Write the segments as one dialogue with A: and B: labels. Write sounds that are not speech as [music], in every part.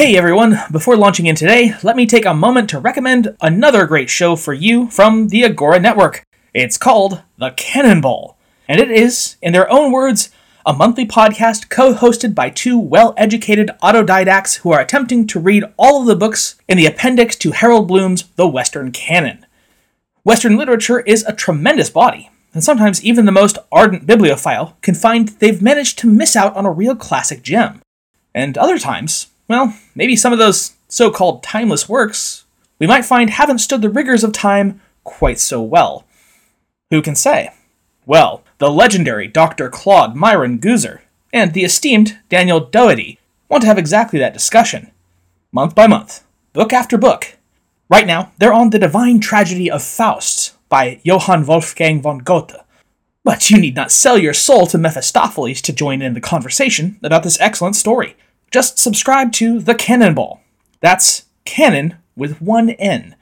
A: Hey everyone, before launching in today, let me take a moment to recommend another great show for you from the Agora Network. It's called The Cannonball, and it is, in their own words, a monthly podcast co hosted by two well educated autodidacts who are attempting to read all of the books in the appendix to Harold Bloom's The Western Canon. Western literature is a tremendous body, and sometimes even the most ardent bibliophile can find they've managed to miss out on a real classic gem. And other times, well, maybe some of those so called timeless works we might find haven't stood the rigors of time quite so well. Who can say? Well, the legendary Dr. Claude Myron Goozer and the esteemed Daniel Doherty want to have exactly that discussion, month by month, book after book. Right now, they're on The Divine Tragedy of Faust by Johann Wolfgang von Goethe. But you need not sell your soul to Mephistopheles to join in the conversation about this excellent story just subscribe to The Cannonball. That's Cannon with one N,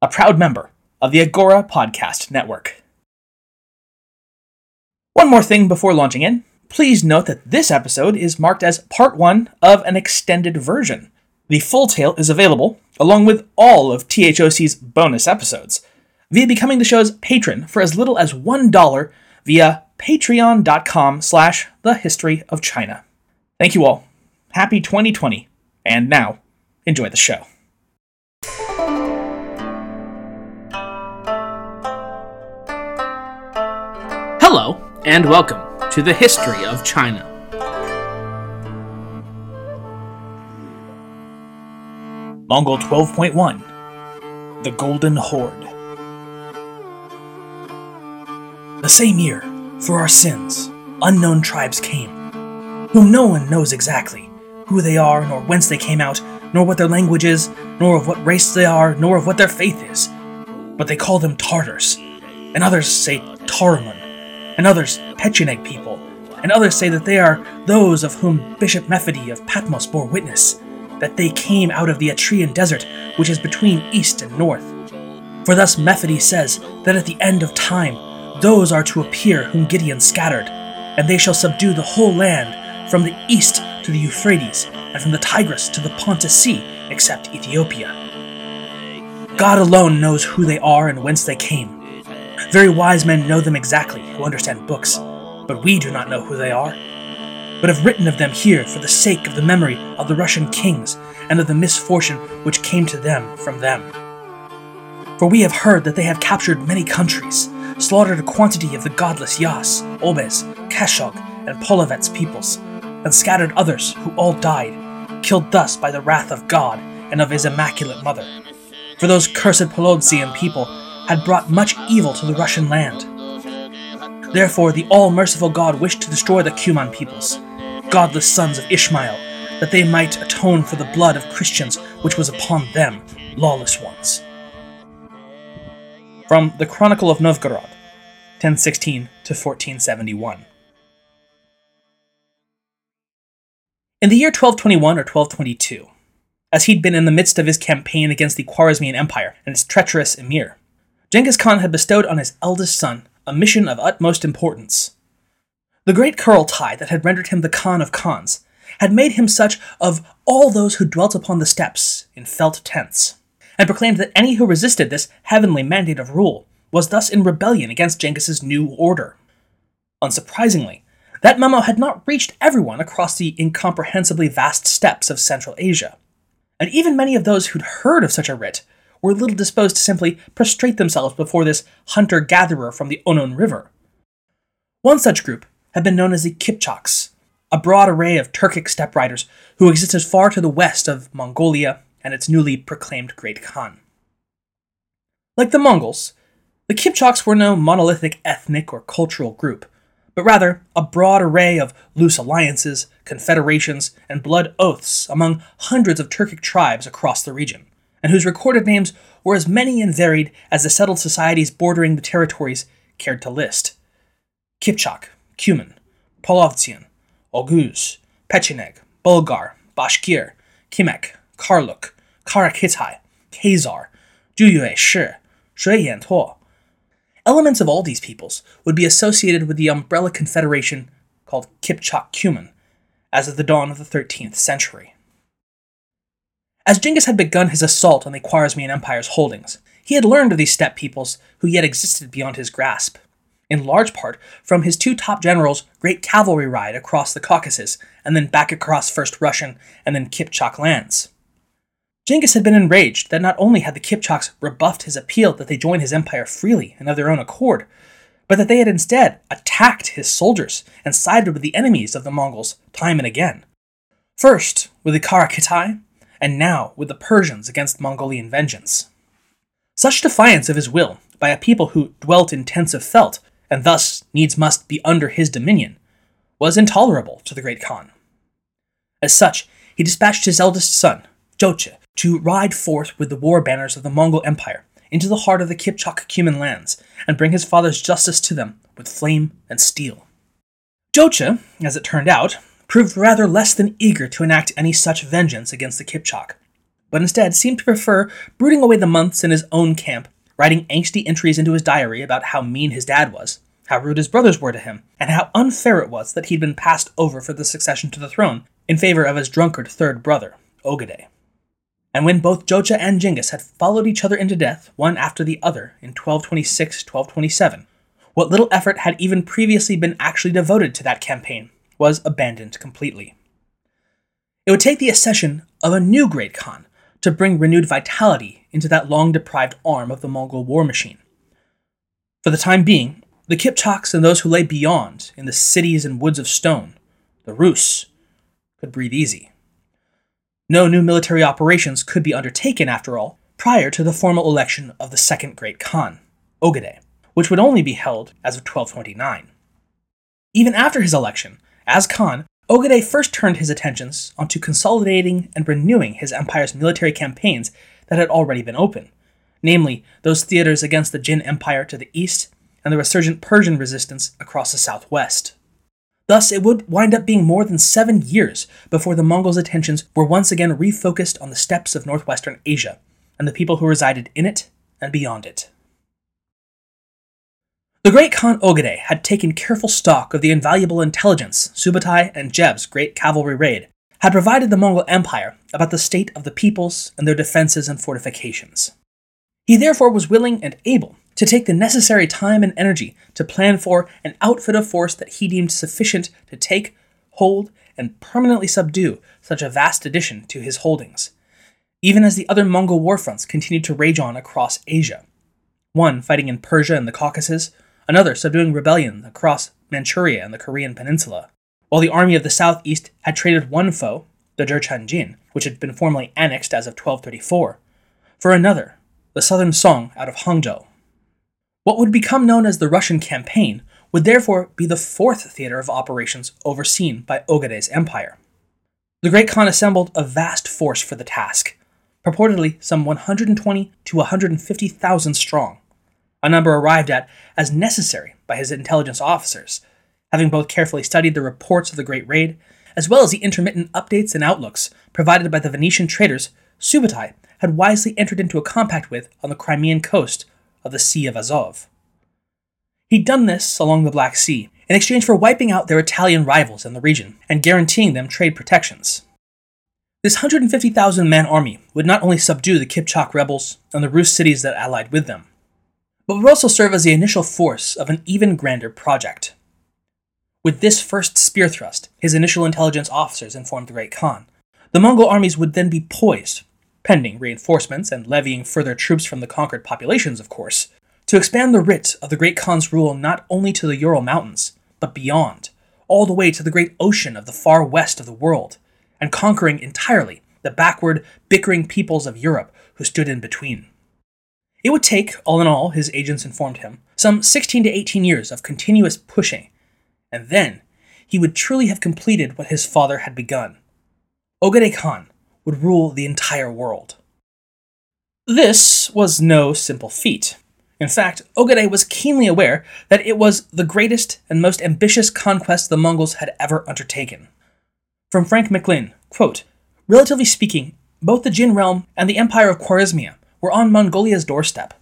A: a proud member of the Agora Podcast Network. One more thing before launching in. Please note that this episode is marked as part one of an extended version. The full tale is available, along with all of THOC's bonus episodes, via becoming the show's patron for as little as $1 via patreon.com slash the history of China. Thank you all Happy 2020. And now, enjoy the show. Hello, and welcome to the History of China. Mongol 12.1 The Golden Horde. The same year, for our sins, unknown tribes came, whom no one knows exactly who they are, nor whence they came out, nor what their language is, nor of what race they are, nor of what their faith is. But they call them Tartars, and others say Taruman, and others Pecheneg people, and others say that they are those of whom Bishop Methody of Patmos bore witness, that they came out of the Atrian desert, which is between east and north. For thus Methody says that at the end of time, those are to appear whom Gideon scattered, and they shall subdue the whole land from the east to the Euphrates, and from the Tigris to the Pontus Sea, except Ethiopia. God alone knows who they are and whence they came. Very wise men know them exactly, who understand books, but we do not know who they are, but have written of them here for the sake of the memory of the Russian kings and of the misfortune which came to them from them. For we have heard that they have captured many countries, slaughtered a quantity of the godless Yas, Obes, Kashog, and Polovets peoples, and scattered others who all died, killed thus by the wrath of God and of his immaculate mother. For those cursed Polovtsian people had brought much evil to the Russian land. Therefore, the all merciful God wished to destroy the Cuman peoples, godless sons of Ishmael, that they might atone for the blood of Christians which was upon them, lawless ones. From the Chronicle of Novgorod, 1016 to 1471. In the year 1221 or 1222, as he'd been in the midst of his campaign against the Khwarezmian Empire and its treacherous emir, Genghis Khan had bestowed on his eldest son a mission of utmost importance. The great Kurultai that had rendered him the Khan of Khans had made him such of all those who dwelt upon the steppes in felt tents, and proclaimed that any who resisted this heavenly mandate of rule was thus in rebellion against Genghis's new order. Unsurprisingly, that memo had not reached everyone across the incomprehensibly vast steppes of Central Asia. And even many of those who'd heard of such a writ were little disposed to simply prostrate themselves before this hunter gatherer from the Onon River. One such group had been known as the Kipchaks, a broad array of Turkic steppe riders who existed far to the west of Mongolia and its newly proclaimed Great Khan. Like the Mongols, the Kipchaks were no monolithic ethnic or cultural group, but rather a broad array of loose alliances, confederations, and blood oaths among hundreds of Turkic tribes across the region, and whose recorded names were as many and varied as the settled societies bordering the territories cared to list. Kipchak, Cuman, Polovtsian, Oguz, Pecheneg, Bulgar, Bashkir, Kimek, Karluk, Karakitai, Khazar, Juyue Shi, Shui Yantuo, Elements of all these peoples would be associated with the umbrella confederation called Kipchak Cuman as of the dawn of the 13th century. As Genghis had begun his assault on the Khwarezmian Empire's holdings, he had learned of these steppe peoples who yet existed beyond his grasp, in large part from his two top generals' great cavalry ride across the Caucasus and then back across first Russian and then Kipchak lands. Genghis had been enraged that not only had the Kipchaks rebuffed his appeal that they join his empire freely and of their own accord, but that they had instead attacked his soldiers and sided with the enemies of the Mongols time and again. First with the Karakitai, and now with the Persians against Mongolian vengeance. Such defiance of his will by a people who dwelt in tents of felt, and thus needs must be under his dominion, was intolerable to the great Khan. As such, he dispatched his eldest son, Jochi, to ride forth with the war banners of the Mongol Empire into the heart of the Kipchak Cuman lands and bring his father's justice to them with flame and steel. Jochi, as it turned out, proved rather less than eager to enact any such vengeance against the Kipchak, but instead seemed to prefer brooding away the months in his own camp, writing angsty entries into his diary about how mean his dad was, how rude his brothers were to him, and how unfair it was that he'd been passed over for the succession to the throne in favor of his drunkard third brother, Ogedei. And when both Jochi and Genghis had followed each other into death, one after the other, in 1226 1227, what little effort had even previously been actually devoted to that campaign was abandoned completely. It would take the accession of a new great Khan to bring renewed vitality into that long deprived arm of the Mongol war machine. For the time being, the Kipchaks and those who lay beyond in the cities and woods of stone, the Rus, could breathe easy. No new military operations could be undertaken, after all, prior to the formal election of the second great Khan, Ogedei, which would only be held as of 1229. Even after his election, as Khan, Ogedei first turned his attentions onto consolidating and renewing his empire's military campaigns that had already been open, namely those theaters against the Jin Empire to the east and the resurgent Persian resistance across the southwest. Thus, it would wind up being more than seven years before the Mongols' attentions were once again refocused on the steppes of northwestern Asia and the people who resided in it and beyond it. The great Khan Ogedei had taken careful stock of the invaluable intelligence Subutai and Jeb's great cavalry raid had provided the Mongol Empire about the state of the peoples and their defenses and fortifications. He therefore was willing and able to take the necessary time and energy to plan for an outfit of force that he deemed sufficient to take, hold, and permanently subdue such a vast addition to his holdings, even as the other Mongol war fronts continued to rage on across Asia. One fighting in Persia and the Caucasus, another subduing rebellion across Manchuria and the Korean peninsula, while the army of the southeast had traded one foe, the Jurchen Jin, which had been formally annexed as of 1234, for another, the southern Song out of Hangzhou. What would become known as the Russian campaign would therefore be the fourth theater of operations overseen by Ogedei's empire. The Great Khan assembled a vast force for the task, purportedly some 120 to 150,000 strong, a number arrived at as necessary by his intelligence officers, having both carefully studied the reports of the Great Raid, as well as the intermittent updates and outlooks provided by the Venetian traders Subutai had wisely entered into a compact with on the Crimean coast of the Sea of Azov. He'd done this along the Black Sea in exchange for wiping out their Italian rivals in the region and guaranteeing them trade protections. This 150,000 man army would not only subdue the Kipchak rebels and the Rus cities that allied with them, but would also serve as the initial force of an even grander project. With this first spear thrust, his initial intelligence officers informed the Great Khan, the Mongol armies would then be poised pending reinforcements and levying further troops from the conquered populations, of course, to expand the writ of the Great Khan's rule not only to the Ural Mountains, but beyond, all the way to the great ocean of the far west of the world, and conquering entirely the backward, bickering peoples of Europe who stood in between. It would take, all in all, his agents informed him, some 16 to 18 years of continuous pushing, and then he would truly have completed what his father had begun. Ogedei Khan would rule the entire world. This was no simple feat. In fact, Ogedei was keenly aware that it was the greatest and most ambitious conquest the Mongols had ever undertaken. From Frank McLynn, quote, Relatively speaking, both the Jin realm and the Empire of Khwarezmia were on Mongolia's doorstep.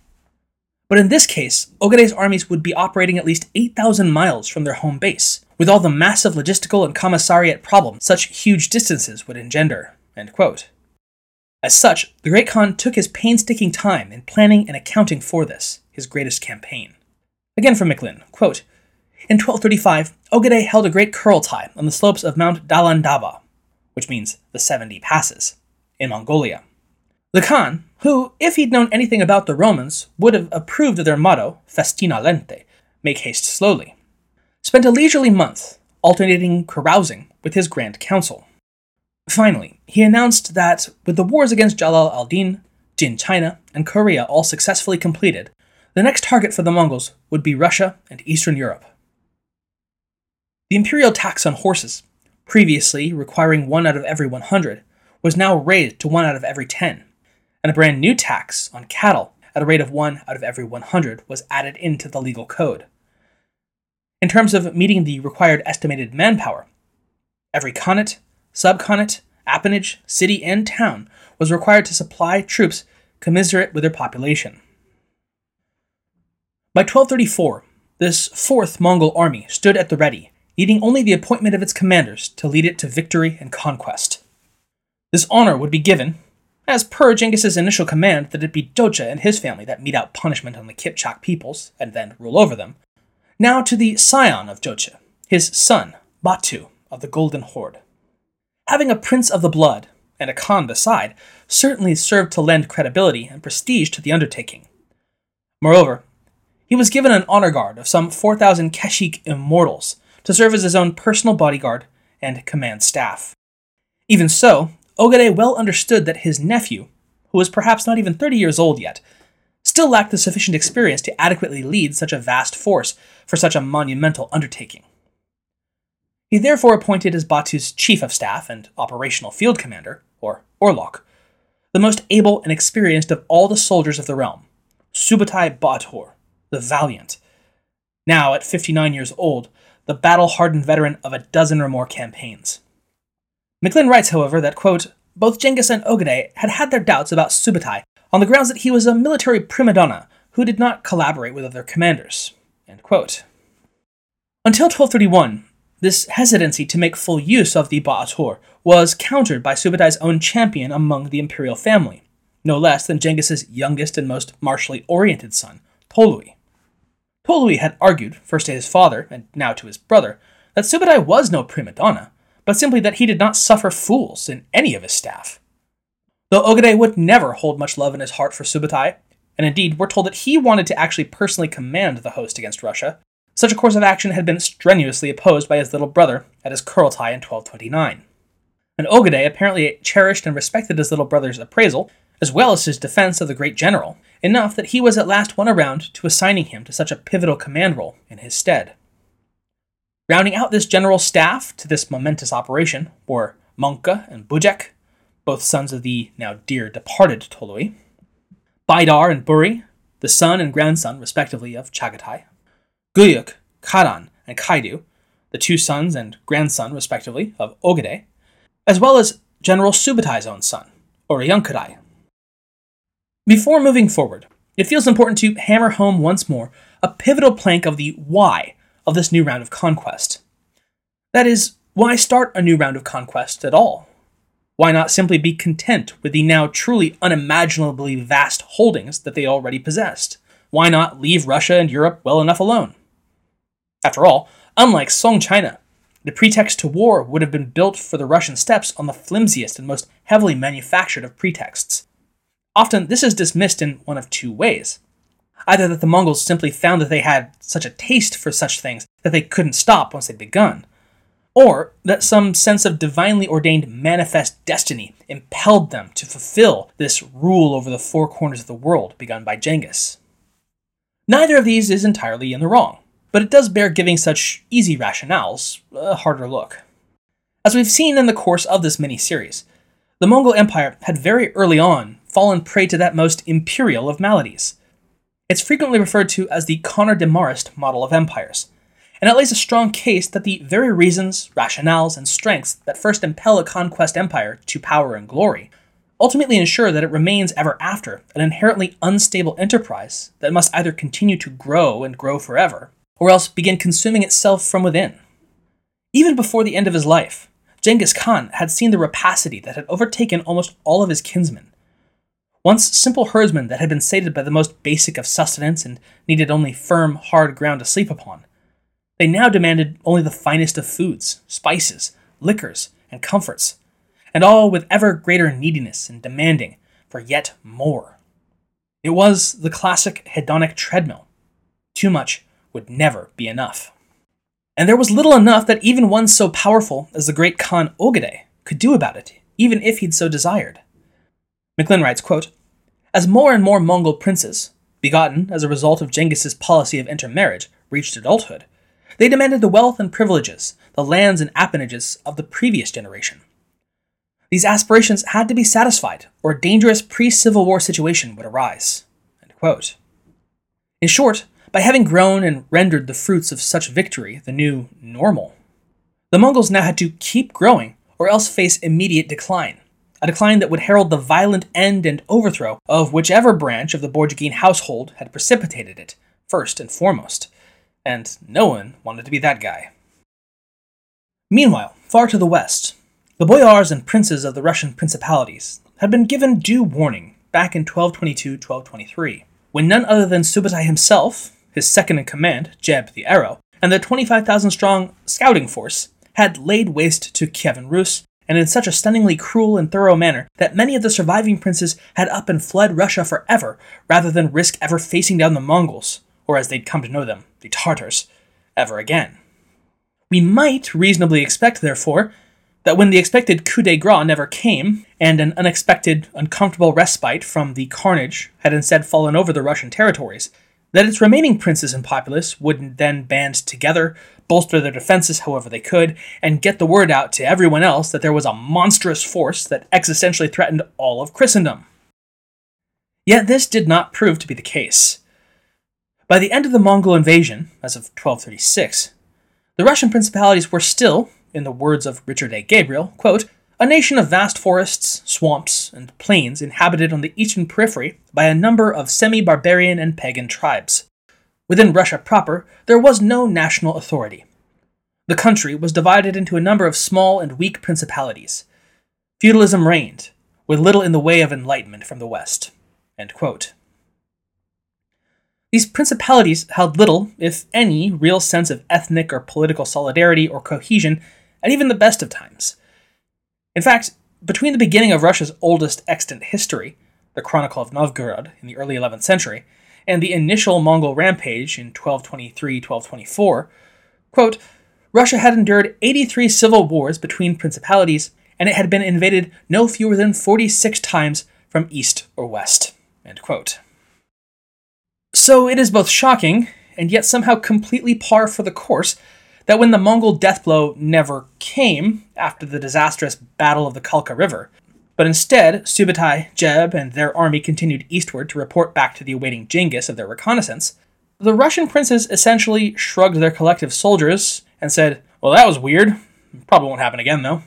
A: But in this case, Ogedei's armies would be operating at least 8,000 miles from their home base, with all the massive logistical and commissariat problems such huge distances would engender. As such, the Great Khan took his painstaking time in planning and accounting for this, his greatest campaign. Again from McLynn, quote, In 1235, Ogedei held a great Kurultai on the slopes of Mount Dalandaba, which means the 70 passes, in Mongolia. The Khan, who, if he'd known anything about the Romans, would have approved of their motto, festina lente, make haste slowly, spent a leisurely month alternating carousing with his Grand Council. Finally, he announced that with the wars against Jalal al-Din, Jin China, and Korea all successfully completed, the next target for the Mongols would be Russia and Eastern Europe. The imperial tax on horses, previously requiring one out of every 100, was now raised to one out of every 10, and a brand new tax on cattle at a rate of one out of every 100 was added into the legal code. In terms of meeting the required estimated manpower, every khanate, subkhanate, appanage, city, and town was required to supply troops commensurate with their population. By 1234, this fourth Mongol army stood at the ready, needing only the appointment of its commanders to lead it to victory and conquest. This honor would be given, as per Genghis's initial command that it be Jochi and his family that mete out punishment on the Kipchak peoples and then rule over them, now to the scion of Jochi, his son, Batu of the Golden Horde. Having a prince of the blood, and a Khan beside, certainly served to lend credibility and prestige to the undertaking. Moreover, he was given an honor guard of some 4,000 Keshik immortals to serve as his own personal bodyguard and command staff. Even so, Ogedei well understood that his nephew, who was perhaps not even 30 years old yet, still lacked the sufficient experience to adequately lead such a vast force for such a monumental undertaking. He therefore appointed as Batu's chief of staff and operational field commander, or Orlok, the most able and experienced of all the soldiers of the realm, Subutai Batur, the Valiant. Now, at 59 years old, the battle hardened veteran of a dozen or more campaigns. McLynn writes, however, that, quote, both Genghis and Ogedei had had their doubts about Subutai on the grounds that he was a military prima donna who did not collaborate with other commanders. Until 1231, this hesitancy to make full use of the Ba'atur was countered by Subutai's own champion among the imperial family, no less than Genghis's youngest and most martially oriented son, Tolui. Tolui had argued, first to his father and now to his brother, that Subutai was no prima donna, but simply that he did not suffer fools in any of his staff. Though Ogedei would never hold much love in his heart for Subutai, and indeed we're told that he wanted to actually personally command the host against Russia, such a course of action had been strenuously opposed by his little brother at his Kurultai in 1229. And Ogedei apparently cherished and respected his little brother's appraisal, as well as his defense of the great general, enough that he was at last won around to assigning him to such a pivotal command role in his stead. Rounding out this general staff to this momentous operation were Mongke and Bujek, both sons of the now dear departed Tolui, Baidar and Buri, the son and grandson, respectively, of Chagatai, Guyuk, Khadan, and Khaidu, the two sons and grandson, respectively, of Ogedei, as well as General Subutai's own son, Uriyangkhadai. Before moving forward, it feels important to hammer home once more a pivotal plank of the why of this new round of conquest. That is, why start a new round of conquest at all? Why not simply be content with the now truly unimaginably vast holdings that they already possessed? Why not leave Russia and Europe well enough alone? After all, unlike Song China, the pretext to war would have been built for the Russian steppes on the flimsiest and most heavily manufactured of pretexts. Often, this is dismissed in one of two ways. Either that the Mongols simply found that they had such a taste for such things that they couldn't stop once they'd begun, or that some sense of divinely ordained manifest destiny impelled them to fulfill this rule over the four corners of the world begun by Genghis. Neither of these is entirely in the wrong, but it does bear giving such easy rationales a harder look. As we've seen in the course of this mini series, the Mongol Empire had very early on fallen prey to that most imperial of maladies. It's frequently referred to as the Conrad-Demarest model of empires, and it lays a strong case that the very reasons, rationales, and strengths that first impel a conquest empire to power and glory ultimately ensure that it remains ever after an inherently unstable enterprise that must either continue to grow and grow forever, or else begin consuming itself from within. Even before the end of his life, Genghis Khan had seen the rapacity that had overtaken almost all of his kinsmen, Once simple herdsmen that had been sated by the most basic of sustenance and needed only firm, hard ground to sleep upon, they now demanded only the finest of foods, spices, liquors, and comforts, and all with ever greater neediness and demanding for yet more. It was the classic hedonic treadmill. Too much would never be enough. And there was little enough that even one so powerful as the great Khan Ogedei could do about it, even if he'd so desired. McLynn writes, quote, As more and more Mongol princes, begotten as a result of Genghis's policy of intermarriage, reached adulthood, they demanded the wealth and privileges, the lands and appanages of the previous generation. These aspirations had to be satisfied, or a dangerous pre Civil War situation would arise. In short, by having grown and rendered the fruits of such victory the new normal, the Mongols now had to keep growing or else face immediate decline, a decline that would herald the violent end and overthrow of whichever branch of the Borjigin household had precipitated it, first and foremost. And no one wanted to be that guy. Meanwhile, far to the west, the boyars and princes of the Russian principalities had been given due warning back in 1222 1223, when none other than Subutai himself, his second in command, Jeb the Arrow, and the 25,000 strong scouting force had laid waste to Kievan Rus, and in such a stunningly cruel and thorough manner that many of the surviving princes had up and fled Russia forever rather than risk ever facing down the Mongols, or as they'd come to know them, the Tartars, ever again. We might reasonably expect, therefore, that when the expected coup de grace never came, and an unexpected, uncomfortable respite from the carnage had instead fallen over the Russian territories, that its remaining princes and populace would then band together, bolster their defenses however they could, and get the word out to everyone else that there was a monstrous force that existentially threatened all of Christendom. Yet this did not prove to be the case. By the end of the Mongol invasion, as of 1236, the Russian principalities were still, in the words of Richard A. Gabriel, quote, a nation of vast forests, swamps, and plains inhabited on the eastern periphery by a number of semi barbarian and pagan tribes. Within Russia proper, there was no national authority. The country was divided into a number of small and weak principalities. Feudalism reigned, with little in the way of enlightenment from the West. These principalities held little, if any, real sense of ethnic or political solidarity or cohesion at even the best of times. In fact, between the beginning of Russia's oldest extant history, the Chronicle of Novgorod in the early 11th century, and the initial Mongol rampage in 1223 1224, quote, Russia had endured 83 civil wars between principalities, and it had been invaded no fewer than 46 times from east or west. So it is both shocking, and yet somehow completely par for the course, that when the Mongol death blow never came after the disastrous Battle of the Kalka River, but instead Subutai, Jeb, and their army continued eastward to report back to the awaiting Genghis of their reconnaissance, the Russian princes essentially shrugged their collective soldiers and said, Well, that was weird. Probably won't happen again, though.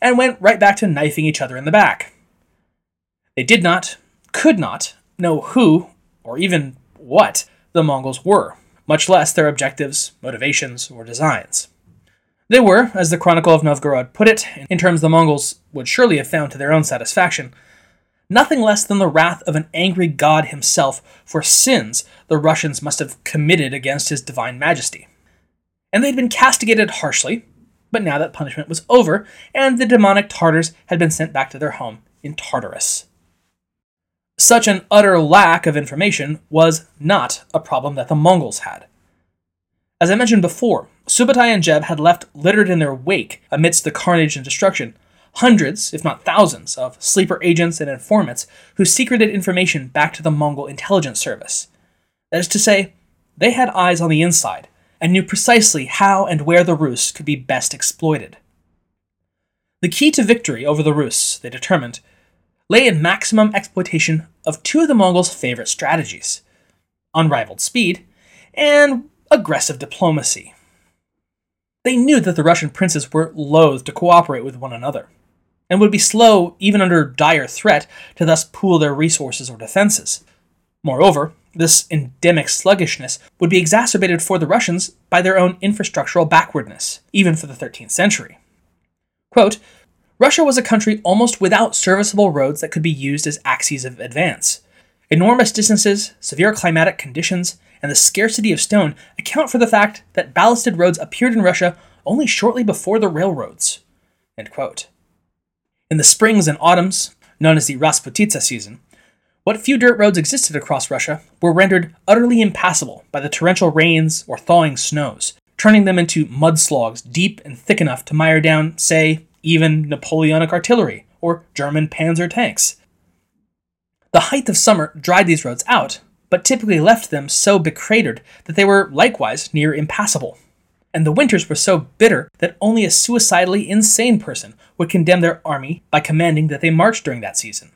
A: And went right back to knifing each other in the back. They did not, could not, know who, or even what, the Mongols were much less their objectives, motivations, or designs. They were, as the Chronicle of Novgorod put it, in terms the Mongols would surely have found to their own satisfaction, nothing less than the wrath of an angry god himself for sins the Russians must have committed against his divine majesty. And they'd been castigated harshly, but now that punishment was over, and the demonic Tartars had been sent back to their home in Tartarus. Such an utter lack of information was not a problem that the Mongols had. As I mentioned before, Subutai and Jeb had left littered in their wake amidst the carnage and destruction hundreds, if not thousands, of sleeper agents and informants who secreted information back to the Mongol intelligence service. That is to say, they had eyes on the inside and knew precisely how and where the Rus could be best exploited. The key to victory over the Rus, they determined, lay in maximum exploitation of two of the Mongols' favorite strategies unrivaled speed and aggressive diplomacy. They knew that the Russian princes were loath to cooperate with one another, and would be slow, even under dire threat, to thus pool their resources or defenses. Moreover, this endemic sluggishness would be exacerbated for the Russians by their own infrastructural backwardness, even for the 13th century. Quote, Russia was a country almost without serviceable roads that could be used as axes of advance. Enormous distances, severe climatic conditions, and the scarcity of stone account for the fact that ballasted roads appeared in Russia only shortly before the railroads. In the springs and autumns, known as the Rasputitsa season, what few dirt roads existed across Russia were rendered utterly impassable by the torrential rains or thawing snows, turning them into mud mudslogs deep and thick enough to mire down, say, even Napoleonic artillery or German panzer tanks. The height of summer dried these roads out, but typically left them so becratered that they were likewise near impassable. And the winters were so bitter that only a suicidally insane person would condemn their army by commanding that they march during that season.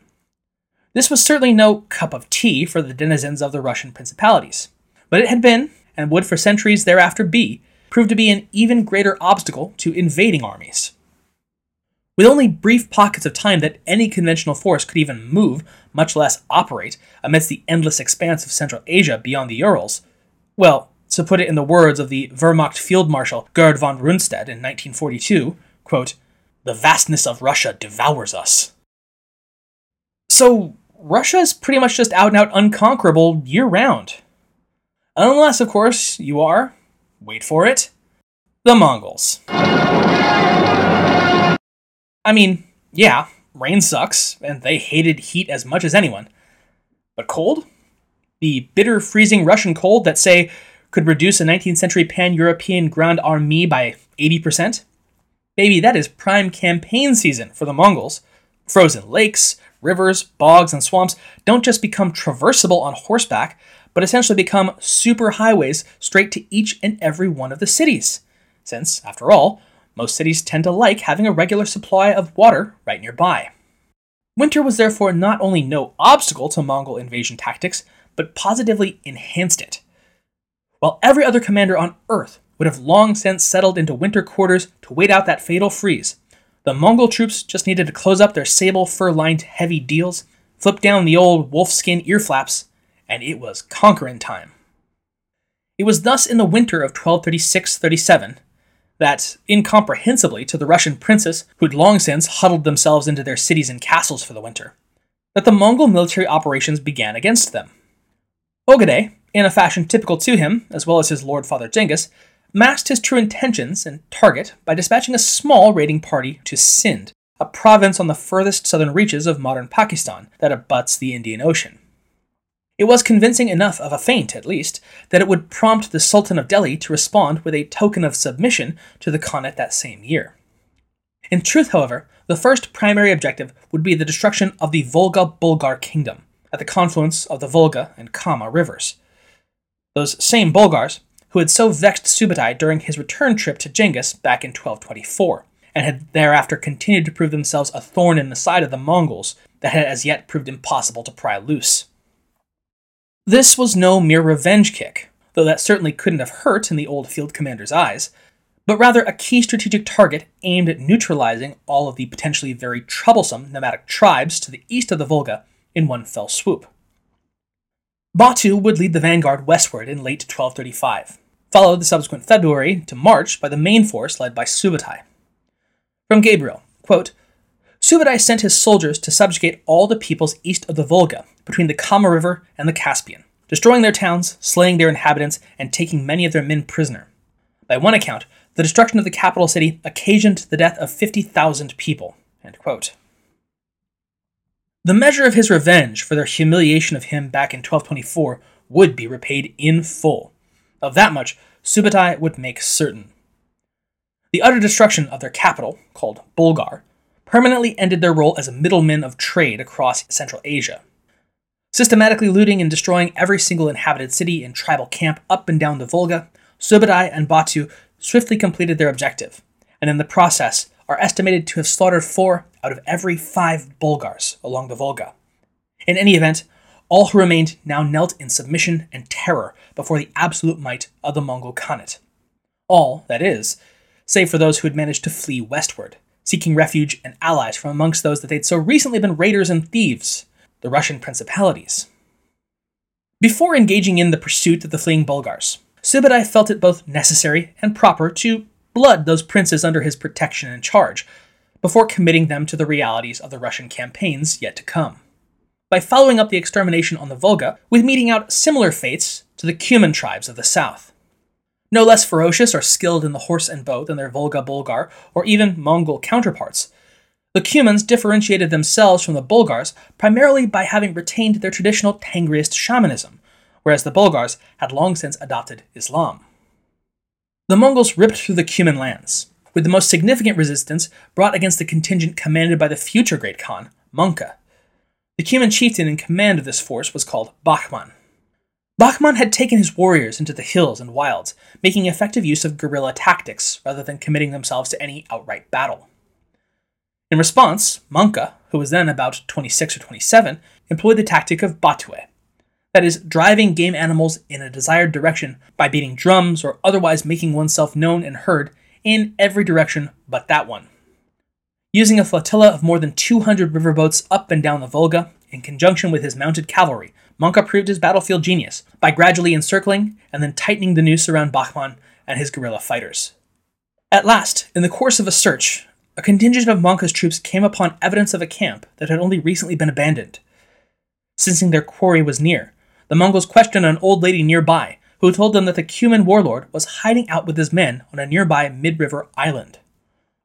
A: This was certainly no cup of tea for the denizens of the Russian principalities, but it had been, and would for centuries thereafter be, proved to be an even greater obstacle to invading armies. With only brief pockets of time that any conventional force could even move, much less operate, amidst the endless expanse of Central Asia beyond the Urals, well, to put it in the words of the Wehrmacht Field Marshal Gerd von Rundstedt in 1942, quote, the vastness of Russia devours us. So, Russia is pretty much just out and out unconquerable year round. Unless, of course, you are, wait for it, the Mongols. I mean, yeah, rain sucks, and they hated heat as much as anyone. But cold? The bitter, freezing Russian cold that, say, could reduce a 19th century pan European Grande Armée by 80%? Baby, that is prime campaign season for the Mongols. Frozen lakes, rivers, bogs, and swamps don't just become traversable on horseback, but essentially become super highways straight to each and every one of the cities. Since, after all, most cities tend to like having a regular supply of water right nearby. Winter was therefore not only no obstacle to Mongol invasion tactics, but positively enhanced it. While every other commander on Earth would have long since settled into winter quarters to wait out that fatal freeze, the Mongol troops just needed to close up their sable fur lined heavy deels, flip down the old wolfskin ear flaps, and it was conquering time. It was thus in the winter of 1236 37 that, incomprehensibly to the Russian princes who'd long since huddled themselves into their cities and castles for the winter, that the Mongol military operations began against them. Ogedei, in a fashion typical to him, as well as his lord father Genghis, masked his true intentions and target by dispatching a small raiding party to Sind, a province on the furthest southern reaches of modern Pakistan that abuts the Indian Ocean. It was convincing enough of a feint, at least, that it would prompt the Sultan of Delhi to respond with a token of submission to the Khanate that same year. In truth, however, the first primary objective would be the destruction of the Volga Bulgar kingdom at the confluence of the Volga and Kama rivers. Those same Bulgars, who had so vexed Subutai during his return trip to Genghis back in 1224, and had thereafter continued to prove themselves a thorn in the side of the Mongols that had as yet proved impossible to pry loose. This was no mere revenge kick, though that certainly couldn't have hurt in the old field commander's eyes, but rather a key strategic target aimed at neutralizing all of the potentially very troublesome nomadic tribes to the east of the Volga in one fell swoop. Batu would lead the vanguard westward in late 1235, followed the subsequent February to March by the main force led by Subutai. From Gabriel, quote, Subutai sent his soldiers to subjugate all the peoples east of the Volga, between the Kama River and the Caspian, destroying their towns, slaying their inhabitants, and taking many of their men prisoner. By one account, the destruction of the capital city occasioned the death of 50,000 people. The measure of his revenge for their humiliation of him back in 1224 would be repaid in full. Of that much, Subutai would make certain. The utter destruction of their capital, called Bulgar, permanently ended their role as a middlemen of trade across Central Asia. Systematically looting and destroying every single inhabited city and tribal camp up and down the Volga, Subutai and Batu swiftly completed their objective, and in the process are estimated to have slaughtered four out of every five Bulgars along the Volga. In any event, all who remained now knelt in submission and terror before the absolute might of the Mongol Khanate. All, that is, save for those who had managed to flee westward, seeking refuge and allies from amongst those that they'd so recently been raiders and thieves, the Russian principalities. Before engaging in the pursuit of the fleeing Bulgars, Subutai felt it both necessary and proper to blood those princes under his protection and charge, before committing them to the realities of the Russian campaigns yet to come. By following up the extermination on the Volga with meting out similar fates to the Cuman tribes of the south. No less ferocious or skilled in the horse and bow than their Volga Bulgar or even Mongol counterparts, the Cumans differentiated themselves from the Bulgars primarily by having retained their traditional Tengriist shamanism, whereas the Bulgars had long since adopted Islam. The Mongols ripped through the Cuman lands, with the most significant resistance brought against the contingent commanded by the future Great Khan, Mongke. The Cuman chieftain in command of this force was called Bachman. Bachman had taken his warriors into the hills and wilds, making effective use of guerrilla tactics rather than committing themselves to any outright battle. In response, Mongke, who was then about 26 or 27, employed the tactic of battue, that is, driving game animals in a desired direction by beating drums or otherwise making oneself known and heard in every direction but that one. Using a flotilla of more than 200 riverboats up and down the Volga, in conjunction with his mounted cavalry, Mongke proved his battlefield genius by gradually encircling and then tightening the noose around Bachman and his guerrilla fighters. At last, in the course of a search, a contingent of Mongke's troops came upon evidence of a camp that had only recently been abandoned. Sensing their quarry was near, the Mongols questioned an old lady nearby who told them that the Cuman warlord was hiding out with his men on a nearby mid river island.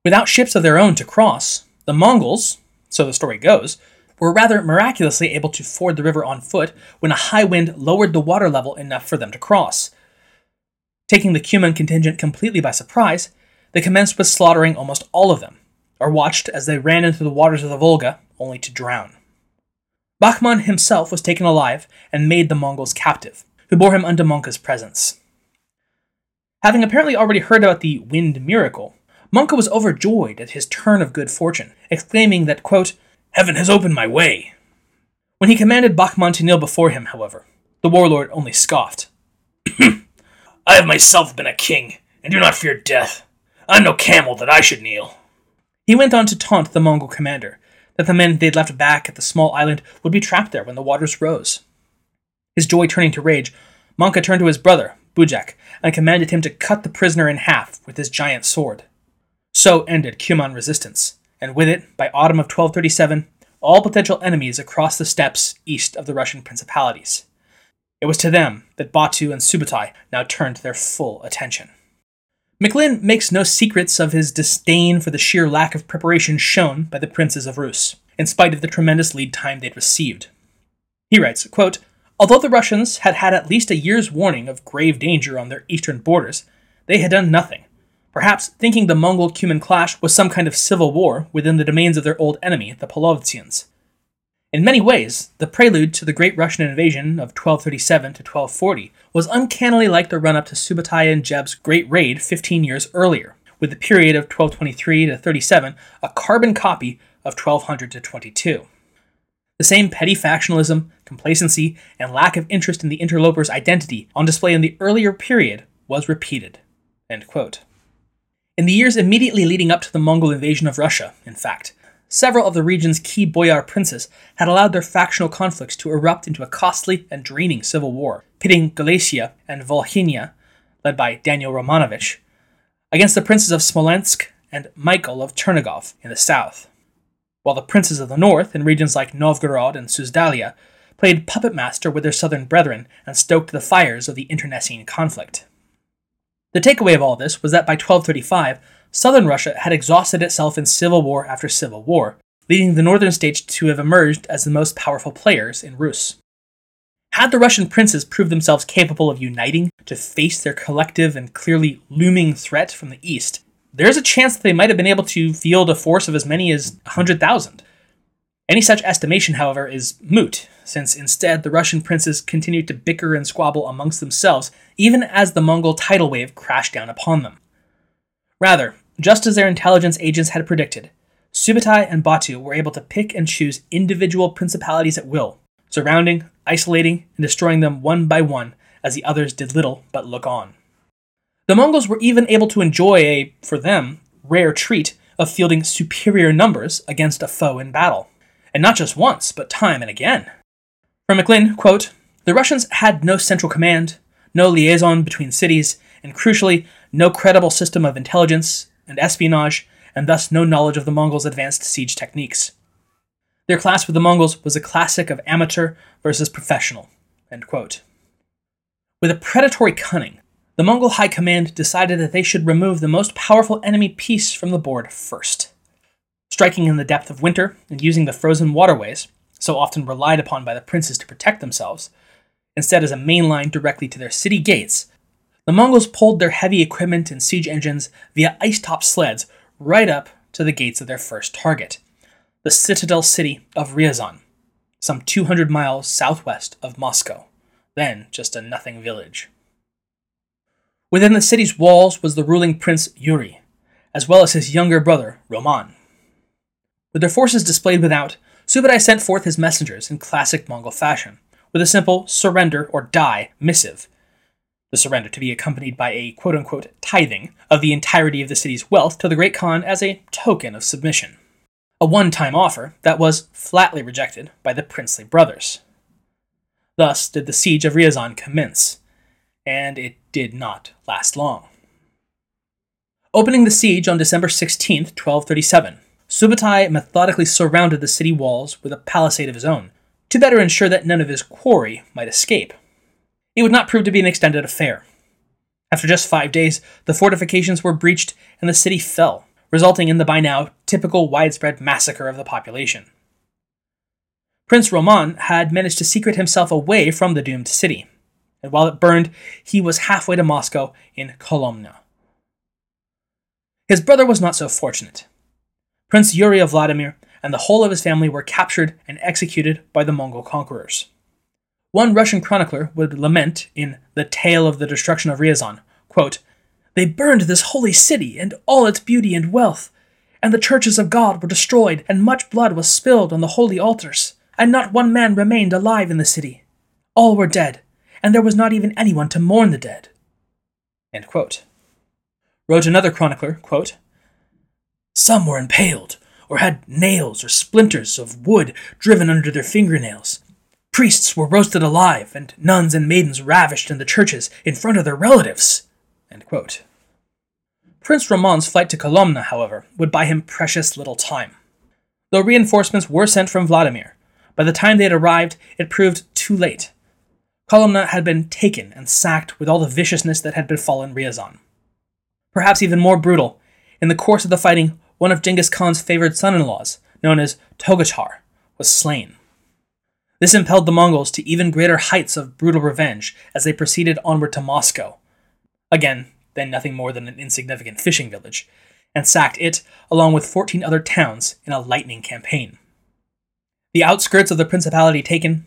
A: Without ships of their own to cross, the Mongols, so the story goes, were rather miraculously able to ford the river on foot when a high wind lowered the water level enough for them to cross. Taking the Cuman contingent completely by surprise, they commenced with slaughtering almost all of them, or watched as they ran into the waters of the Volga, only to drown. Bachman himself was taken alive and made the Mongols captive, who bore him unto Mongke's presence. Having apparently already heard about the wind miracle, Mongke was overjoyed at his turn of good fortune, exclaiming that, quote, Heaven has opened my way. When he commanded Bachman to kneel before him, however, the warlord only scoffed. [clears throat] I have myself been a king, and do not fear death. I'm no camel that I should kneel. He went on to taunt the Mongol commander that the men they'd left back at the small island would be trapped there when the waters rose. His joy turning to rage, Mongke turned to his brother, Bujek, and commanded him to cut the prisoner in half with his giant sword. So ended Cuman resistance, and with it, by autumn of 1237, all potential enemies across the steppes east of the Russian principalities. It was to them that Batu and Subutai now turned their full attention. McLynn makes no secrets of his disdain for the sheer lack of preparation shown by the princes of Rus, in spite of the tremendous lead time they'd received. He writes, quote, Although the Russians had had at least a year's warning of grave danger on their eastern borders, they had done nothing, perhaps thinking the Mongol Cuman clash was some kind of civil war within the domains of their old enemy, the Polovtsians. In many ways, the prelude to the Great Russian Invasion of 1237 to 1240 was uncannily like the run up to Subutai and Jeb's Great Raid 15 years earlier, with the period of 1223 to 37 a carbon copy of 1200 to 22. The same petty factionalism, complacency, and lack of interest in the interloper's identity on display in the earlier period was repeated. In the years immediately leading up to the Mongol invasion of Russia, in fact, several of the region's key boyar princes had allowed their factional conflicts to erupt into a costly and draining civil war, pitting Galicia and Volhynia, led by Daniel Romanovich, against the princes of Smolensk and Michael of Chernigov in the south, while the princes of the north in regions like Novgorod and Suzdalia played puppet master with their southern brethren and stoked the fires of the internecine conflict. The takeaway of all this was that by 1235, southern Russia had exhausted itself in civil war after civil war, leading the northern states to have emerged as the most powerful players in Rus. Had the Russian princes proved themselves capable of uniting to face their collective and clearly looming threat from the east, there's a chance that they might have been able to field a force of as many as 100,000. Any such estimation, however, is moot, since instead the Russian princes continued to bicker and squabble amongst themselves even as the Mongol tidal wave crashed down upon them. Rather, just as their intelligence agents had predicted, Subutai and Batu were able to pick and choose individual principalities at will, surrounding, isolating, and destroying them one by one as the others did little but look on. The Mongols were even able to enjoy a, for them, rare treat of fielding superior numbers against a foe in battle, and not just once, but time and again. From McLynn, quote, the Russians had no central command, no liaison between cities, and crucially, no credible system of intelligence and espionage, and thus no knowledge of the Mongols' advanced siege techniques. Their clash with the Mongols was a classic of amateur versus professional. With a predatory cunning, the Mongol High Command decided that they should remove the most powerful enemy piece from the board first. Striking in the depth of winter and using the frozen waterways, so often relied upon by the princes to protect themselves, instead as a main line directly to their city gates, the Mongols pulled their heavy equipment and siege engines via ice top sleds right up to the gates of their first target, the citadel city of Ryazan, some 200 miles southwest of Moscow, then just a nothing village. Within the city's walls was the ruling prince Yuri, as well as his younger brother, Roman. With their forces displayed without, Subutai sent forth his messengers in classic Mongol fashion, with a simple surrender or die missive. The surrender to be accompanied by a quote unquote tithing of the entirety of the city's wealth to the Great Khan as a token of submission a one time offer that was flatly rejected by the princely brothers. Thus did the siege of Riazan commence, and it did not last long. Opening the siege on December 16, 1237, Subutai methodically surrounded the city walls with a palisade of his own, to better ensure that none of his quarry might escape. It would not prove to be an extended affair. After just five days, the fortifications were breached and the city fell, resulting in the by now typical widespread massacre of the population. Prince Roman had managed to secret himself away from the doomed city, and while it burned, he was halfway to Moscow in Kolomna. His brother was not so fortunate. Prince Yuri of Vladimir and the whole of his family were captured and executed by the Mongol conquerors. One Russian chronicler would lament in The Tale of the Destruction of Riazan, quote, they burned this holy city and all its beauty and wealth. And the churches of God were destroyed, and much blood was spilled on the holy altars. And not one man remained alive in the city. All were dead, and there was not even anyone to mourn the dead. Wrote another chronicler, quote, Some were impaled, or had nails or splinters of wood driven under their fingernails. Priests were roasted alive, and nuns and maidens ravished in the churches in front of their relatives. Prince Roman's flight to Kolomna, however, would buy him precious little time. Though reinforcements were sent from Vladimir, by the time they had arrived, it proved too late. Kolomna had been taken and sacked with all the viciousness that had befallen Riazan. Perhaps even more brutal, in the course of the fighting, one of Genghis Khan's favored son in laws, known as Togochar, was slain. This impelled the Mongols to even greater heights of brutal revenge as they proceeded onward to Moscow. Again, then nothing more than an insignificant fishing village, and sacked it along with 14 other towns in a lightning campaign. The outskirts of the principality taken,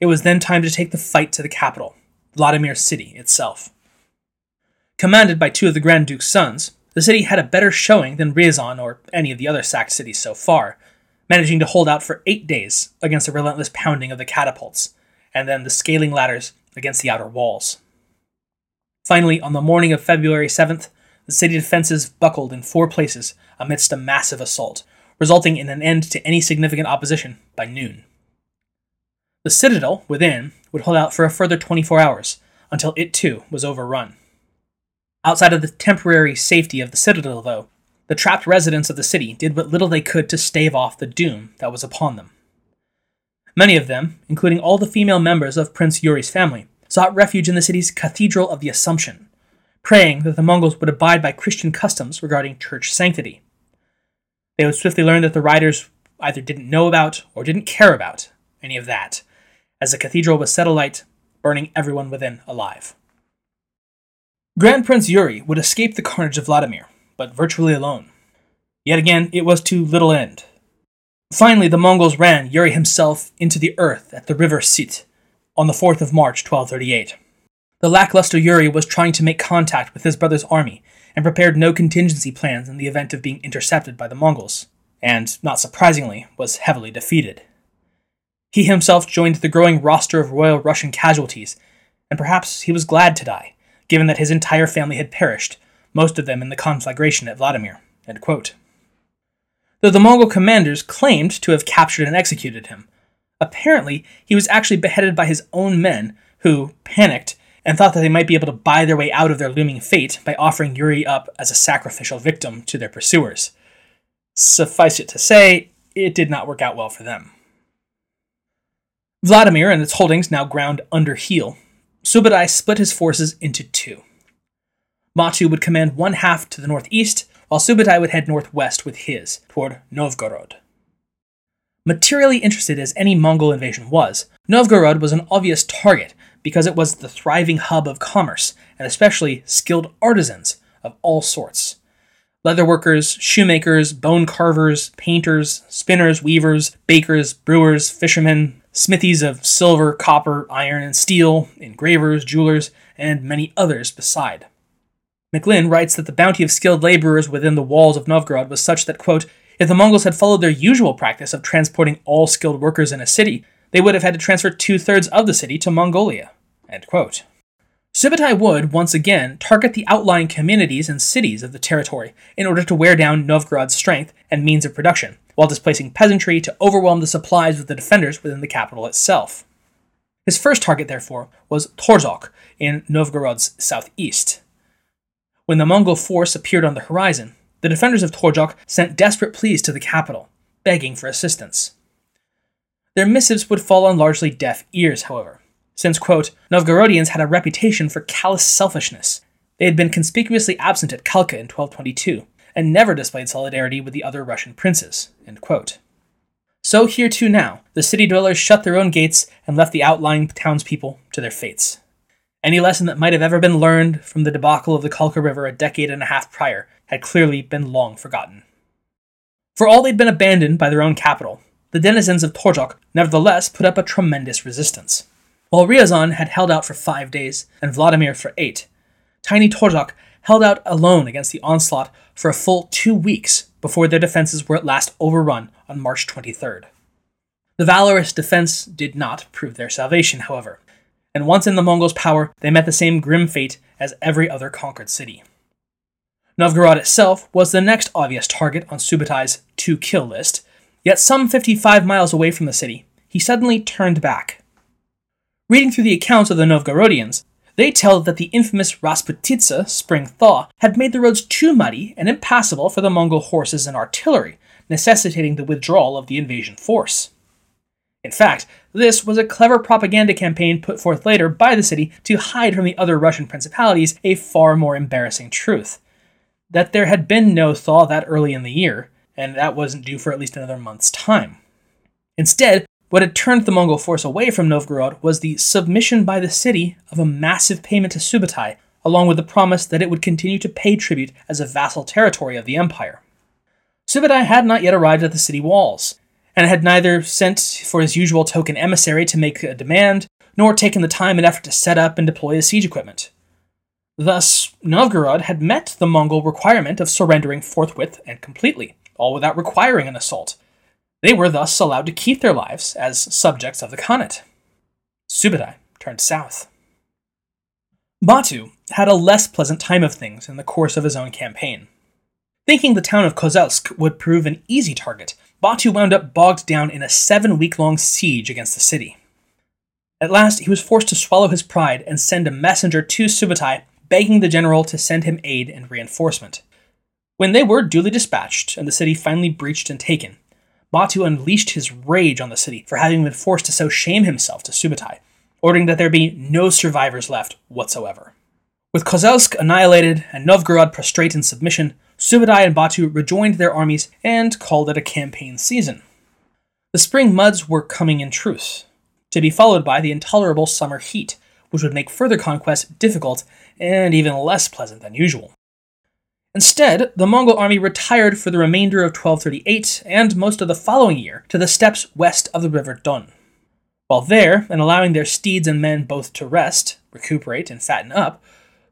A: it was then time to take the fight to the capital, Vladimir City itself. Commanded by two of the Grand Duke's sons, the city had a better showing than Ryazan or any of the other sacked cities so far, managing to hold out for eight days against the relentless pounding of the catapults, and then the scaling ladders against the outer walls. Finally, on the morning of February 7th, the city defenses buckled in four places amidst a massive assault, resulting in an end to any significant opposition by noon. The citadel within would hold out for a further 24 hours until it too was overrun. Outside of the temporary safety of the citadel, though, the trapped residents of the city did what little they could to stave off the doom that was upon them. Many of them, including all the female members of Prince Yuri's family, sought refuge in the city's Cathedral of the Assumption, praying that the Mongols would abide by Christian customs regarding church sanctity. They would swiftly learn that the riders either didn't know about or didn't care about any of that, as the cathedral was set alight, burning everyone within alive. Grand Prince Yuri would escape the carnage of Vladimir, but virtually alone. Yet again, it was to little end. Finally, the Mongols ran Yuri himself into the earth at the river Sit, on the 4th of March, 1238. The lackluster Yuri was trying to make contact with his brother's army and prepared no contingency plans in the event of being intercepted by the Mongols, and, not surprisingly, was heavily defeated. He himself joined the growing roster of royal Russian casualties, and perhaps he was glad to die, given that his entire family had perished, most of them in the conflagration at Vladimir. Though the Mongol commanders claimed to have captured and executed him, Apparently, he was actually beheaded by his own men, who panicked and thought that they might be able to buy their way out of their looming fate by offering Yuri up as a sacrificial victim to their pursuers. Suffice it to say, it did not work out well for them. Vladimir and its holdings now ground under heel. Subutai split his forces into two. Batu would command one half to the northeast, while Subutai would head northwest with his, toward Novgorod. Materially interested as any Mongol invasion was, Novgorod was an obvious target because it was the thriving hub of commerce, and especially skilled artisans of all sorts leatherworkers, shoemakers, bone carvers, painters, spinners, weavers, bakers, brewers, fishermen, smithies of silver, copper, iron, and steel, engravers, jewelers, and many others beside. McLynn writes that the bounty of skilled laborers within the walls of Novgorod was such that, quote, if the Mongols had followed their usual practice of transporting all skilled workers in a city, they would have had to transfer two thirds of the city to Mongolia. End quote. Subutai would, once again, target the outlying communities and cities of the territory in order to wear down Novgorod's strength and means of production, while displacing peasantry to overwhelm the supplies of the defenders within the capital itself. His first target, therefore, was Torzhok in Novgorod's southeast. When the Mongol force appeared on the horizon, the defenders of Torzhok sent desperate pleas to the capital, begging for assistance. Their missives would fall on largely deaf ears, however, since, quote, Novgorodians had a reputation for callous selfishness. They had been conspicuously absent at Khalkha in 1222, and never displayed solidarity with the other Russian princes, So here too now, the city dwellers shut their own gates and left the outlying townspeople to their fates. Any lesson that might have ever been learned from the debacle of the Khalkha River a decade and a half prior had clearly been long forgotten. For all they'd been abandoned by their own capital, the denizens of Torzhok nevertheless put up a tremendous resistance. While Ryazan had held out for five days and Vladimir for eight, tiny Torzhok held out alone against the onslaught for a full two weeks before their defenses were at last overrun on March 23rd. The valorous defense did not prove their salvation, however, and once in the Mongols' power, they met the same grim fate as every other conquered city. Novgorod itself was the next obvious target on Subutai's to kill list, yet some 55 miles away from the city, he suddenly turned back Reading through the accounts of the Novgorodians, they tell that the infamous Rasputitsa spring thaw had made the roads too muddy and impassable for the Mongol horses and artillery, necessitating the withdrawal of the invasion force. In fact, this was a clever propaganda campaign put forth later by the city to hide from the other Russian principalities a far more embarrassing truth that there had been no thaw that early in the year, and that wasn't due for at least another month's time. Instead, what had turned the Mongol force away from Novgorod was the submission by the city of a massive payment to Subutai, along with the promise that it would continue to pay tribute as a vassal territory of the empire. Subutai had not yet arrived at the city walls, and had neither sent for his usual token emissary to make a demand, nor taken the time and effort to set up and deploy his siege equipment. Thus, Novgorod had met the Mongol requirement of surrendering forthwith and completely, all without requiring an assault, they were thus allowed to keep their lives as subjects of the Khanate. Subutai turned south. Batu had a less pleasant time of things in the course of his own campaign. Thinking the town of Kozelsk would prove an easy target, Batu wound up bogged down in a seven week long siege against the city. At last, he was forced to swallow his pride and send a messenger to Subutai begging the general to send him aid and reinforcement. When they were duly dispatched and the city finally breached and taken, Batu unleashed his rage on the city for having been forced to so shame himself to Subutai, ordering that there be no survivors left whatsoever. With Kozelsk annihilated and Novgorod prostrate in submission, Subutai and Batu rejoined their armies and called it a campaign season. The spring muds were coming in truce, to be followed by the intolerable summer heat, which would make further conquest difficult and even less pleasant than usual. Instead, the Mongol army retired for the remainder of 1238 and most of the following year to the steppes west of the river Don. While there, and allowing their steeds and men both to rest, recuperate, and fatten up,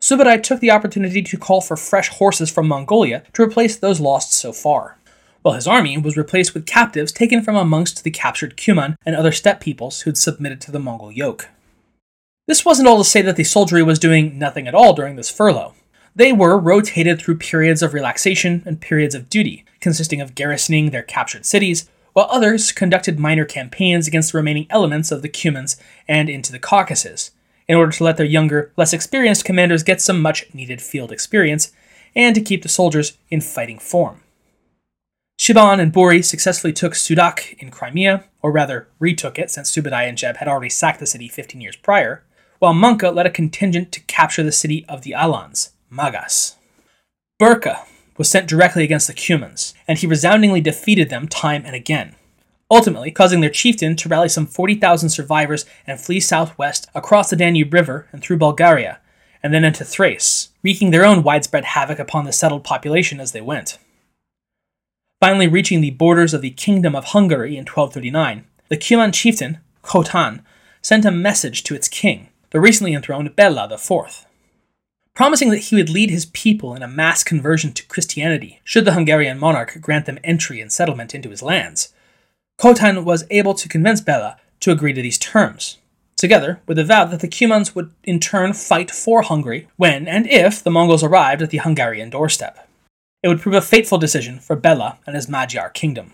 A: Subutai took the opportunity to call for fresh horses from Mongolia to replace those lost so far, while his army was replaced with captives taken from amongst the captured Cuman and other steppe peoples who'd submitted to the Mongol yoke. This wasn't all to say that the soldiery was doing nothing at all during this furlough. They were rotated through periods of relaxation and periods of duty, consisting of garrisoning their captured cities, while others conducted minor campaigns against the remaining elements of the Cumans and into the Caucasus, in order to let their younger, less experienced commanders get some much needed field experience, and to keep the soldiers in fighting form. Shiban and Buri successfully took Sudak in Crimea, or rather retook it since Subutai and Jebe had already sacked the city 15 years prior, while Mongke led a contingent to capture the city of the Alans, Magas. Berke was sent directly against the Cumans, and he resoundingly defeated them time and again, ultimately causing their chieftain to rally some 40,000 survivors and flee southwest across the Danube River and through Bulgaria, and then into Thrace, wreaking their own widespread havoc upon the settled population as they went. Finally reaching the borders of the Kingdom of Hungary in 1239, the Cuman chieftain, Khoten, sent a message to its king, the recently enthroned Bela IV, promising that he would lead his people in a mass conversion to Christianity should the Hungarian monarch grant them entry and settlement into his lands. Khoten was able to convince Bela to agree to these terms, together with a vow that the Cumans would in turn fight for Hungary when and if the Mongols arrived at the Hungarian doorstep. It would prove a fateful decision for Bela and his Magyar kingdom.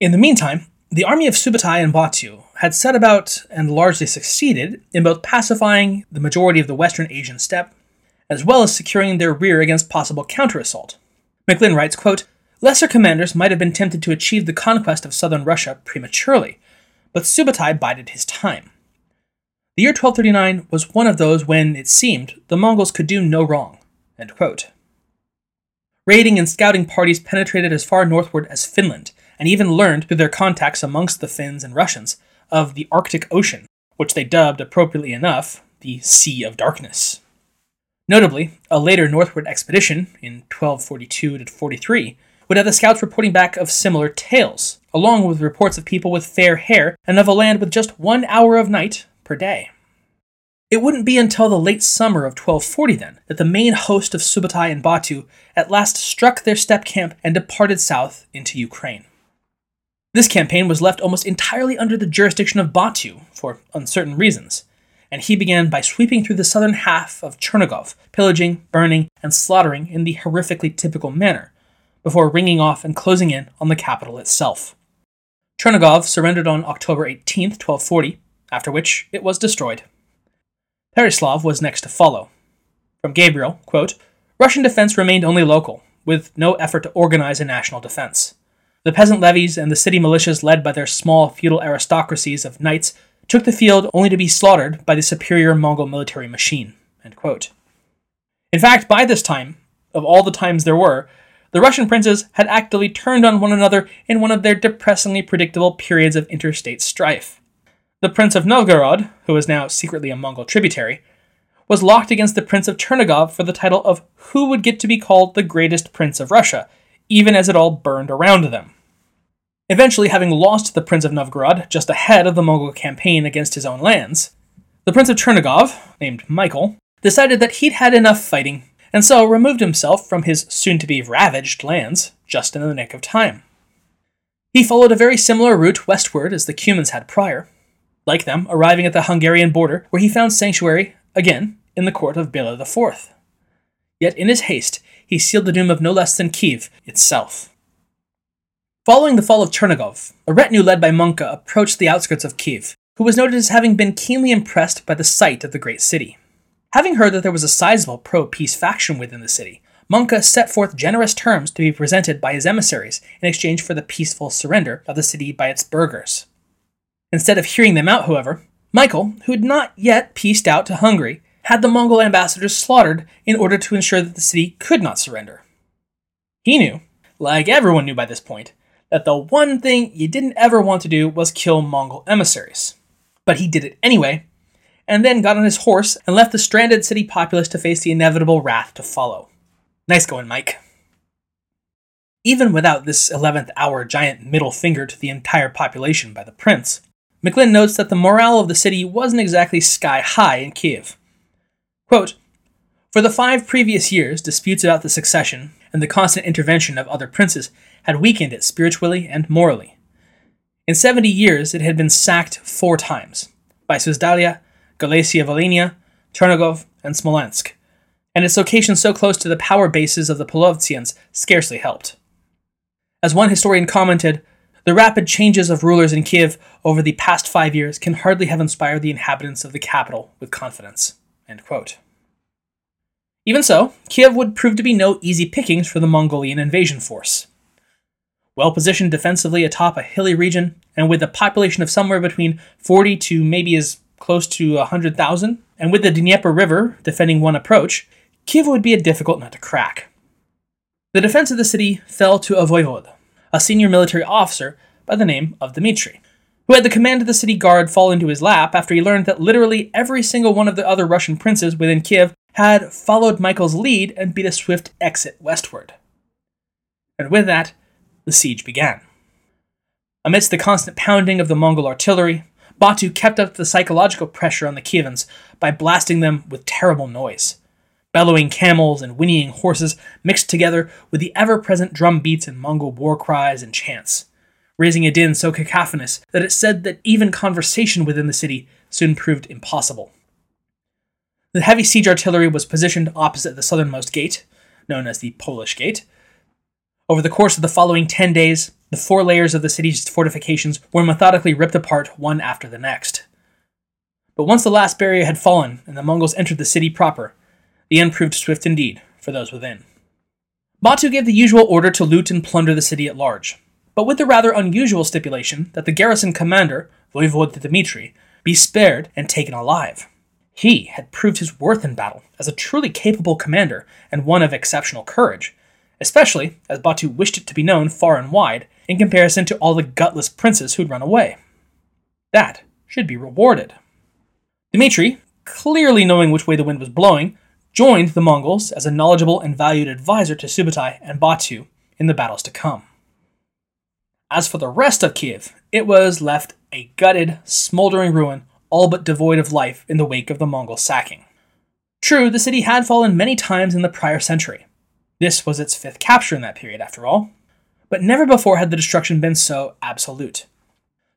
A: In the meantime, the army of Subutai and Batu had set about and largely succeeded in both pacifying the majority of the western Asian steppe, as well as securing their rear against possible counterassault. McLynn writes, quote, Lesser commanders might have been tempted to achieve the conquest of southern Russia prematurely, but Subutai bided his time. The year 1239 was one of those when, it seemed, the Mongols could do no wrong. Raiding and scouting parties penetrated as far northward as Finland, and even learned through their contacts amongst the Finns and Russians of the Arctic Ocean, which they dubbed, appropriately enough, the Sea of Darkness. Notably, a later northward expedition, in 1242 43, would have the scouts reporting back of similar tales, along with reports of people with fair hair and of a land with just one hour of night per day. It wouldn't be until the late summer of 1240 then that the main host of Subutai and Batu at last struck their steppe camp and departed south into Ukraine. This campaign was left almost entirely under the jurisdiction of Batu for uncertain reasons, and he began by sweeping through the southern half of Chernigov, pillaging, burning, and slaughtering in the horrifically typical manner, before ringing off and closing in on the capital itself. Chernigov surrendered on October 18, 1240, after which it was destroyed. Pereyaslav was next to follow. From Gabriel, quote, Russian defense remained only local, with no effort to organize a national defense. The peasant levies and the city militias, led by their small feudal aristocracies of knights, took the field only to be slaughtered by the superior Mongol military machine. In fact, by this time, of all the times there were, the Russian princes had actively turned on one another in one of their depressingly predictable periods of interstate strife. The Prince of Novgorod, who was now secretly a Mongol tributary, was locked against the Prince of Chernigov for the title of who would get to be called the greatest prince of Russia, even as it all burned around them. Eventually, having lost the Prince of Novgorod just ahead of the Mongol campaign against his own lands, the Prince of Chernigov, named Michael, decided that he'd had enough fighting, and so removed himself from his soon to be ravaged lands just in the nick of time. He followed a very similar route westward as the Cumans had prior, like them, arriving at the Hungarian border, where he found sanctuary, again, in the court of Bela IV. Yet in his haste, he sealed the doom of no less than Kiev itself. Following the fall of Chernigov, a retinue led by Mongke approached the outskirts of Kiev, who was noted as having been keenly impressed by the sight of the great city. Having heard that there was a sizable pro peace faction within the city, Mongke set forth generous terms to be presented by his emissaries in exchange for the peaceful surrender of the city by its burghers. Instead of hearing them out, however, Michael, who had not yet pieced out to Hungary, had the Mongol ambassadors slaughtered in order to ensure that the city could not surrender. He knew, like everyone knew by this point, that the one thing you didn't ever want to do was kill Mongol emissaries. But he did it anyway, and then got on his horse and left the stranded city populace to face the inevitable wrath to follow. Nice going, Mike. Even without this 11th hour giant middle finger to the entire population by the prince, McLynn notes that the morale of the city wasn't exactly sky high in Kiev. Quote, For the five previous years, disputes about the succession and the constant intervention of other princes had weakened it spiritually and morally. In 70 years, it had been sacked four times by Suzdalia, Galicia Volhynia, Chernigov, and Smolensk, and its location so close to the power bases of the Polovtsians scarcely helped. As one historian commented, the rapid changes of rulers in Kiev over the past five years can hardly have inspired the inhabitants of the capital with confidence. Even so, Kiev would prove to be no easy pickings for the Mongolian invasion force. well positioned defensively atop a hilly region, and with a population of somewhere between 40 to maybe as close to 100,000, and with the Dnieper River defending one approach, Kiev would be a difficult nut to crack. The defense of the city fell to a voivode, a senior military officer by the name of Dmitri, who had the command of the city guard fall into his lap after he learned that literally every single one of the other Russian princes within Kiev had followed Michael's lead and beat a swift exit westward. And with that, the siege began. Amidst the constant pounding of the Mongol artillery, Batu kept up the psychological pressure on the Kievans by blasting them with terrible noise. Bellowing camels and whinnying horses mixed together with the ever present drum beats and Mongol war cries and chants, raising a din so cacophonous that it said that even conversation within the city soon proved impossible. The heavy siege artillery was positioned opposite the southernmost gate, known as the Polish Gate. Over the course of the following 10 days, the four layers of the city's fortifications were methodically ripped apart one after the next. But once the last barrier had fallen and the Mongols entered the city proper, the end proved swift indeed for those within. Batu gave the usual order to loot and plunder the city at large, but with the rather unusual stipulation that the garrison commander, Voivode Dmitri, be spared and taken alive. He had proved his worth in battle as a truly capable commander and one of exceptional courage, especially as Batu wished it to be known far and wide in comparison to all the gutless princes who'd run away. That should be rewarded. Dmitri, clearly knowing which way the wind was blowing, joined the Mongols as a knowledgeable and valued advisor to Subutai and Batu in the battles to come. As for the rest of Kiev, it was left a gutted, smoldering ruin all but devoid of life in the wake of the Mongol sacking. True, the city had fallen many times in the prior century. This was its fifth capture in that period, after all. But never before had the destruction been so absolute.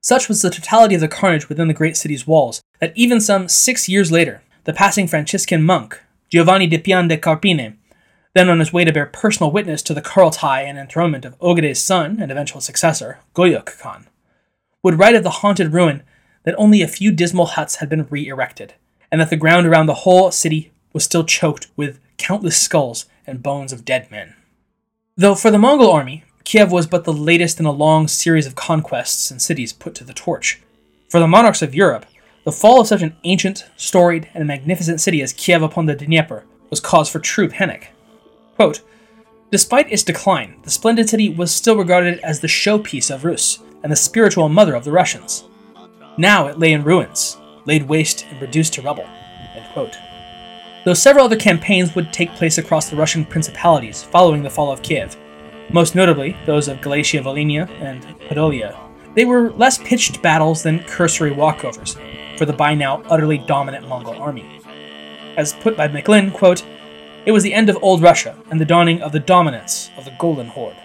A: Such was the totality of the carnage within the great city's walls that even some six years later, the passing Franciscan monk, Giovanni di Pian de Carpine, then on his way to bear personal witness to the Kurultai and enthronement of Ogedei's son and eventual successor, Guyuk Khan, would write of the haunted ruin that only a few dismal huts had been re erected, and that the ground around the whole city was still choked with countless skulls and bones of dead men. Though for the Mongol army, Kiev was but the latest in a long series of conquests and cities put to the torch. For the monarchs of Europe, the fall of such an ancient, storied, and magnificent city as Kiev upon the Dnieper was cause for true panic. Quote, Despite its decline, the splendid city was still regarded as the showpiece of Rus and the spiritual mother of the Russians. Now it lay in ruins, laid waste and reduced to rubble. Though several other campaigns would take place across the Russian principalities following the fall of Kiev, most notably those of Galicia Volhynia and Podolia, they were less pitched battles than cursory walkovers for the by now utterly dominant Mongol army. As put by McLynn, quote, it was the end of old Russia and the dawning of the dominance of the Golden Horde.